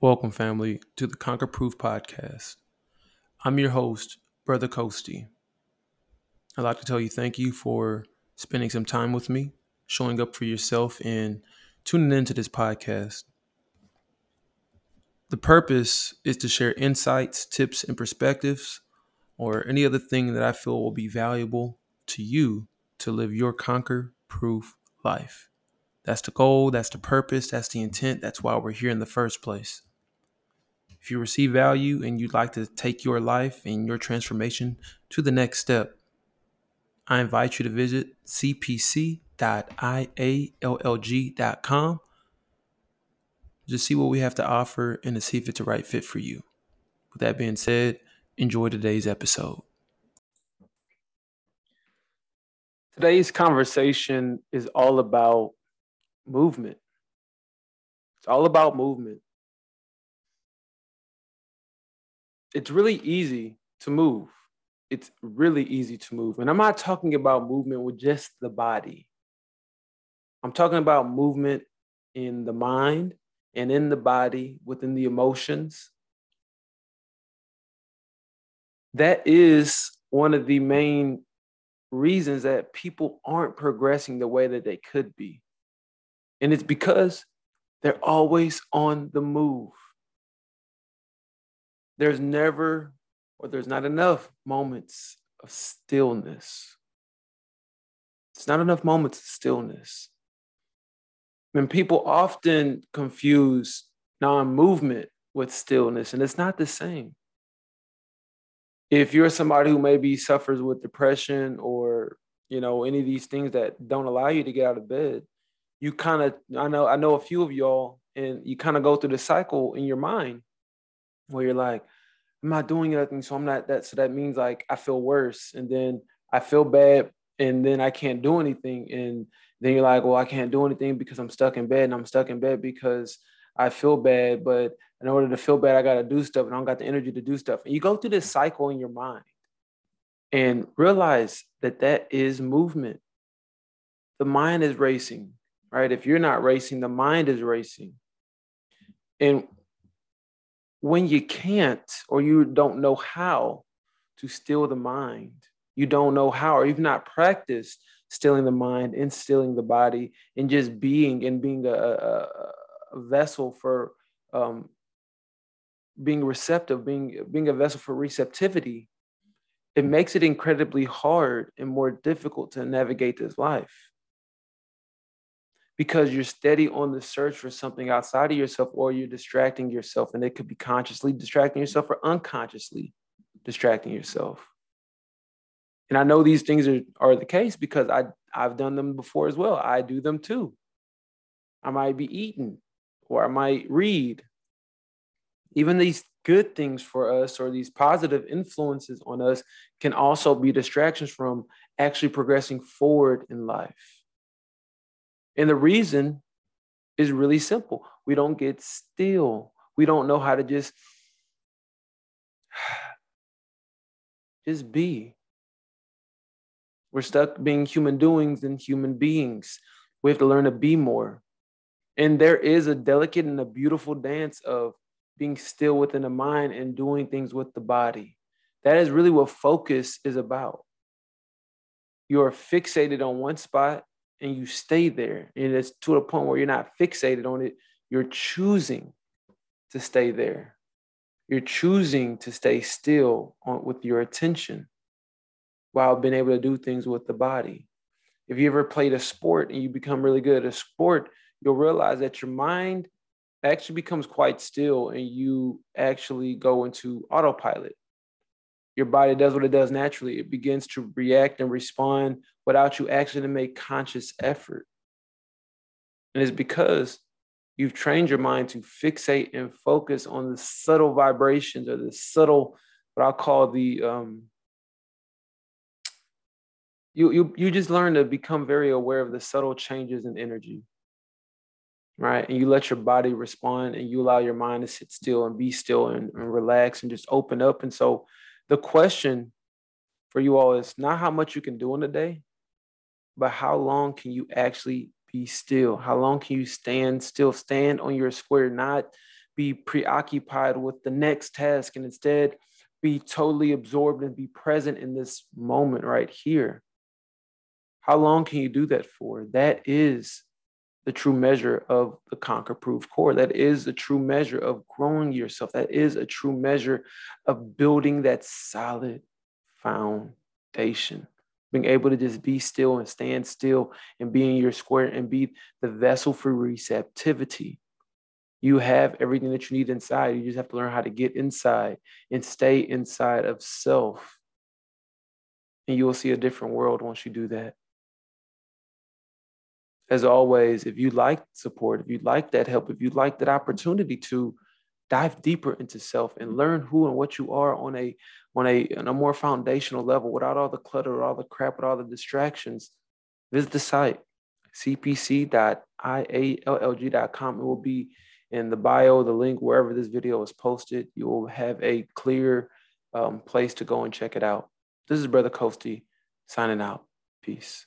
Welcome, family, to the Conquer Proof podcast. I'm your host, Brother Coasty. I'd like to tell you thank you for spending some time with me, showing up for yourself, and tuning into this podcast. The purpose is to share insights, tips, and perspectives, or any other thing that I feel will be valuable to you to live your conquer proof life. That's the goal, that's the purpose, that's the intent, that's why we're here in the first place. If you receive value and you'd like to take your life and your transformation to the next step, I invite you to visit cpc.iallg.com just see what we have to offer and to see if it's the right fit for you. With that being said, enjoy today's episode. Today's conversation is all about movement. It's all about movement. It's really easy to move. It's really easy to move. And I'm not talking about movement with just the body. I'm talking about movement in the mind, and in the body, within the emotions. That is one of the main reasons that people aren't progressing the way that they could be. And it's because they're always on the move. There's never, or there's not enough moments of stillness. It's not enough moments of stillness. And people often confuse non movement with stillness, and it's not the same. If you're somebody who maybe suffers with depression or you know any of these things that don't allow you to get out of bed, you kind of I know I know a few of y'all, and you kind of go through the cycle in your mind where you're like, I'm not doing anything, so I'm not that. So that means like I feel worse, and then I feel bad, and then I can't do anything, and then you're like, well, I can't do anything because I'm stuck in bed, and I'm stuck in bed because I feel bad. But in order to feel bad, I got to do stuff, and I don't got the energy to do stuff. And you go through this cycle in your mind, and realize that that is movement. The mind is racing, right? If you're not racing, the mind is racing. And when you can't or you don't know how to still the mind, you don't know how, or you've not practiced stilling the mind, instilling the body, and just being and being a, a, a vessel for um, being receptive, being being a vessel for receptivity, it makes it incredibly hard and more difficult to navigate this life because you're steady on the search for something outside of yourself or you're distracting yourself and it could be consciously distracting yourself or unconsciously distracting yourself and I know these things are, are the case because I, I've done them before as well. I do them too. I might be eating or I might read. Even these good things for us or these positive influences on us can also be distractions from actually progressing forward in life. And the reason is really simple we don't get still, we don't know how to just. Just be. We're stuck being human doings and human beings. We have to learn to be more. And there is a delicate and a beautiful dance of being still within the mind and doing things with the body. That is really what focus is about. You're fixated on one spot and you stay there. And it's to a point where you're not fixated on it, you're choosing to stay there. You're choosing to stay still on, with your attention while being able to do things with the body. If you ever played a sport and you become really good at a sport, you'll realize that your mind actually becomes quite still and you actually go into autopilot. Your body does what it does naturally. It begins to react and respond without you actually to make conscious effort. And it's because you've trained your mind to fixate and focus on the subtle vibrations or the subtle, what I'll call the um, you you you just learn to become very aware of the subtle changes in energy right and you let your body respond and you allow your mind to sit still and be still and, and relax and just open up and so the question for you all is not how much you can do in a day but how long can you actually be still how long can you stand still stand on your square not be preoccupied with the next task and instead be totally absorbed and be present in this moment right here. How long can you do that for? That is the true measure of the conquer proof core. That is the true measure of growing yourself. That is a true measure of building that solid foundation. Being able to just be still and stand still and be in your square and be the vessel for receptivity. You have everything that you need inside. You just have to learn how to get inside and stay inside of self. And you will see a different world once you do that. As always, if you like support, if you like that help, if you like that opportunity to dive deeper into self and learn who and what you are on a on a on a more foundational level without all the clutter, all the crap, with all the distractions, visit the site cpc.iallg.com. It will be in the bio, the link, wherever this video is posted. You will have a clear um, place to go and check it out. This is Brother Coastie signing out. Peace.